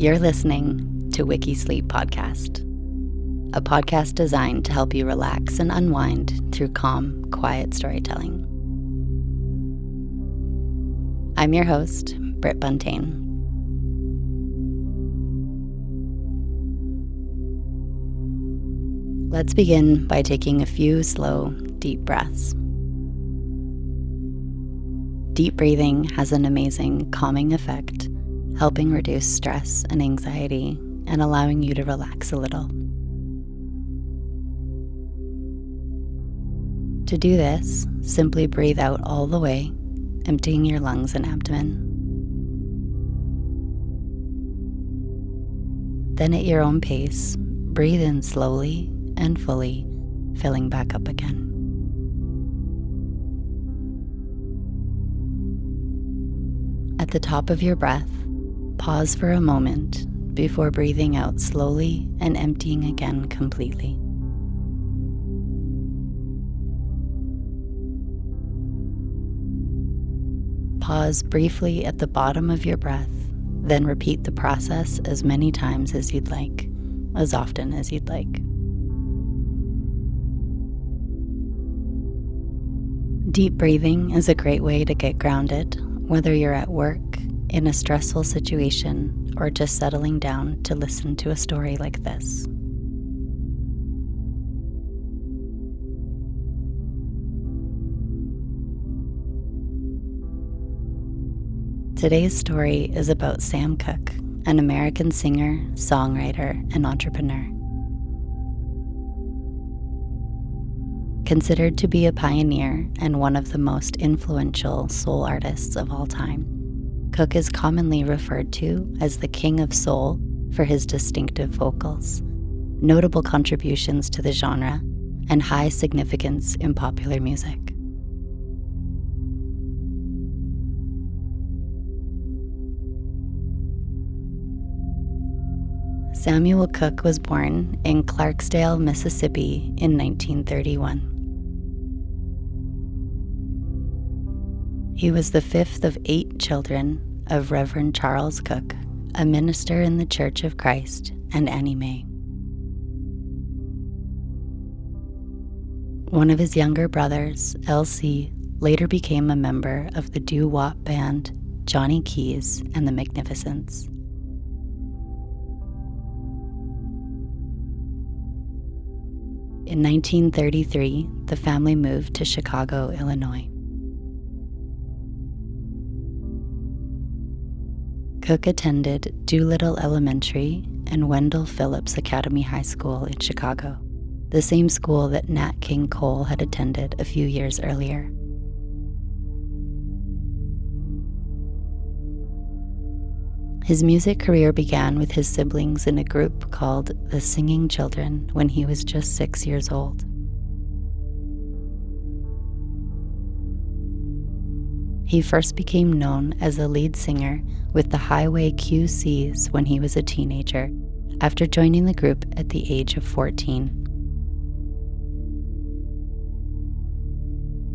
You're listening to Wiki Sleep Podcast, a podcast designed to help you relax and unwind through calm, quiet storytelling. I'm your host, Britt Buntain. Let's begin by taking a few slow, deep breaths. Deep breathing has an amazing calming effect helping reduce stress and anxiety and allowing you to relax a little. To do this, simply breathe out all the way, emptying your lungs and abdomen. Then, at your own pace, breathe in slowly and fully, filling back up again. At the top of your breath, Pause for a moment before breathing out slowly and emptying again completely. Pause briefly at the bottom of your breath, then repeat the process as many times as you'd like, as often as you'd like. Deep breathing is a great way to get grounded, whether you're at work, in a stressful situation or just settling down to listen to a story like this. Today's story is about Sam Cooke, an American singer, songwriter, and entrepreneur. Considered to be a pioneer and one of the most influential soul artists of all time. Cooke is commonly referred to as the King of Soul for his distinctive vocals, notable contributions to the genre, and high significance in popular music. Samuel Cook was born in Clarksdale, Mississippi in 1931. He was the fifth of eight children of Reverend Charles Cook, a minister in the Church of Christ, and Annie Mae. One of his younger brothers, L.C., later became a member of the doo wop band Johnny Keyes and the Magnificents. In 1933, the family moved to Chicago, Illinois. Cooke attended Doolittle Elementary and Wendell Phillips Academy High School in Chicago, the same school that Nat King Cole had attended a few years earlier. His music career began with his siblings in a group called the Singing Children when he was just six years old. He first became known as a lead singer with the Highway QCs when he was a teenager, after joining the group at the age of 14.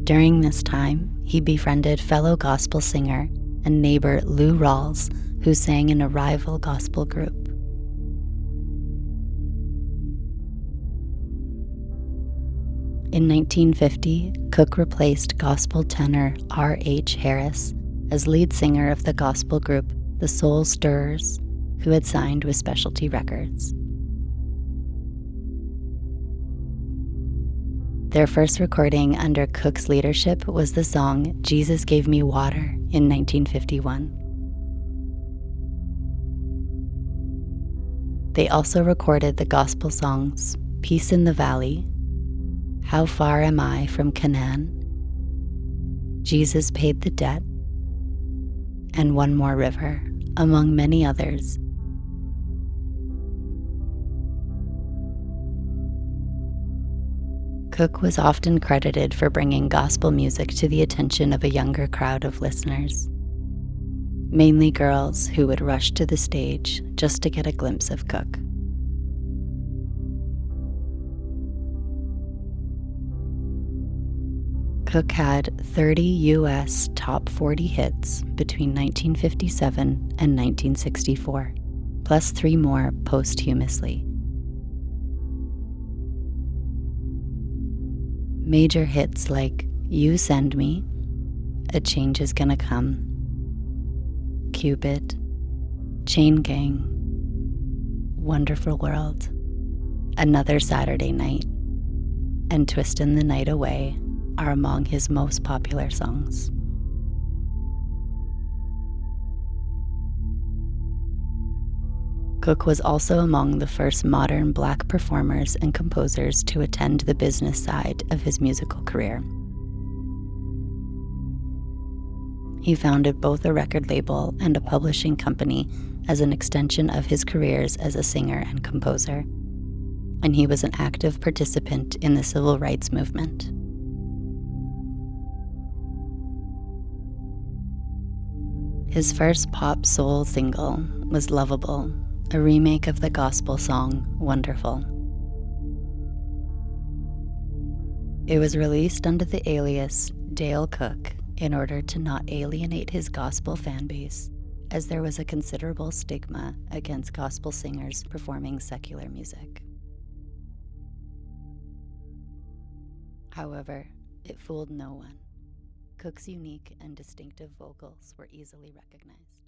During this time, he befriended fellow gospel singer and neighbor Lou Rawls, who sang in a rival gospel group. In 1950, Cooke replaced gospel tenor R.H. Harris as lead singer of the gospel group The Soul Stirrers, who had signed with Specialty Records. Their first recording under Cooke's leadership was the song Jesus Gave Me Water in 1951. They also recorded the gospel songs Peace in the Valley how far am I from Canaan? Jesus paid the debt, and one more river, among many others. Cooke was often credited for bringing gospel music to the attention of a younger crowd of listeners, mainly girls who would rush to the stage just to get a glimpse of Cooke. Cooke had 30 US top 40 hits between 1957 and 1964, plus three more posthumously. Major hits like You Send Me, A Change Is Gonna Come, Cupid, Chain Gang, Wonderful World, Another Saturday Night, and Twistin' the Night Away are among his most popular songs. Cooke was also among the first modern black performers and composers to attend the business side of his musical career. He founded both a record label and a publishing company as an extension of his careers as a singer and composer. And he was an active participant in the civil rights movement. His first pop soul single was Lovable a remake of the gospel song Wonderful. It was released under the alias Dale Cook in order to not alienate his gospel fanbase, as there was a considerable stigma against gospel singers performing secular music. However, it fooled no one. Cooke's unique and distinctive vocals were easily recognized.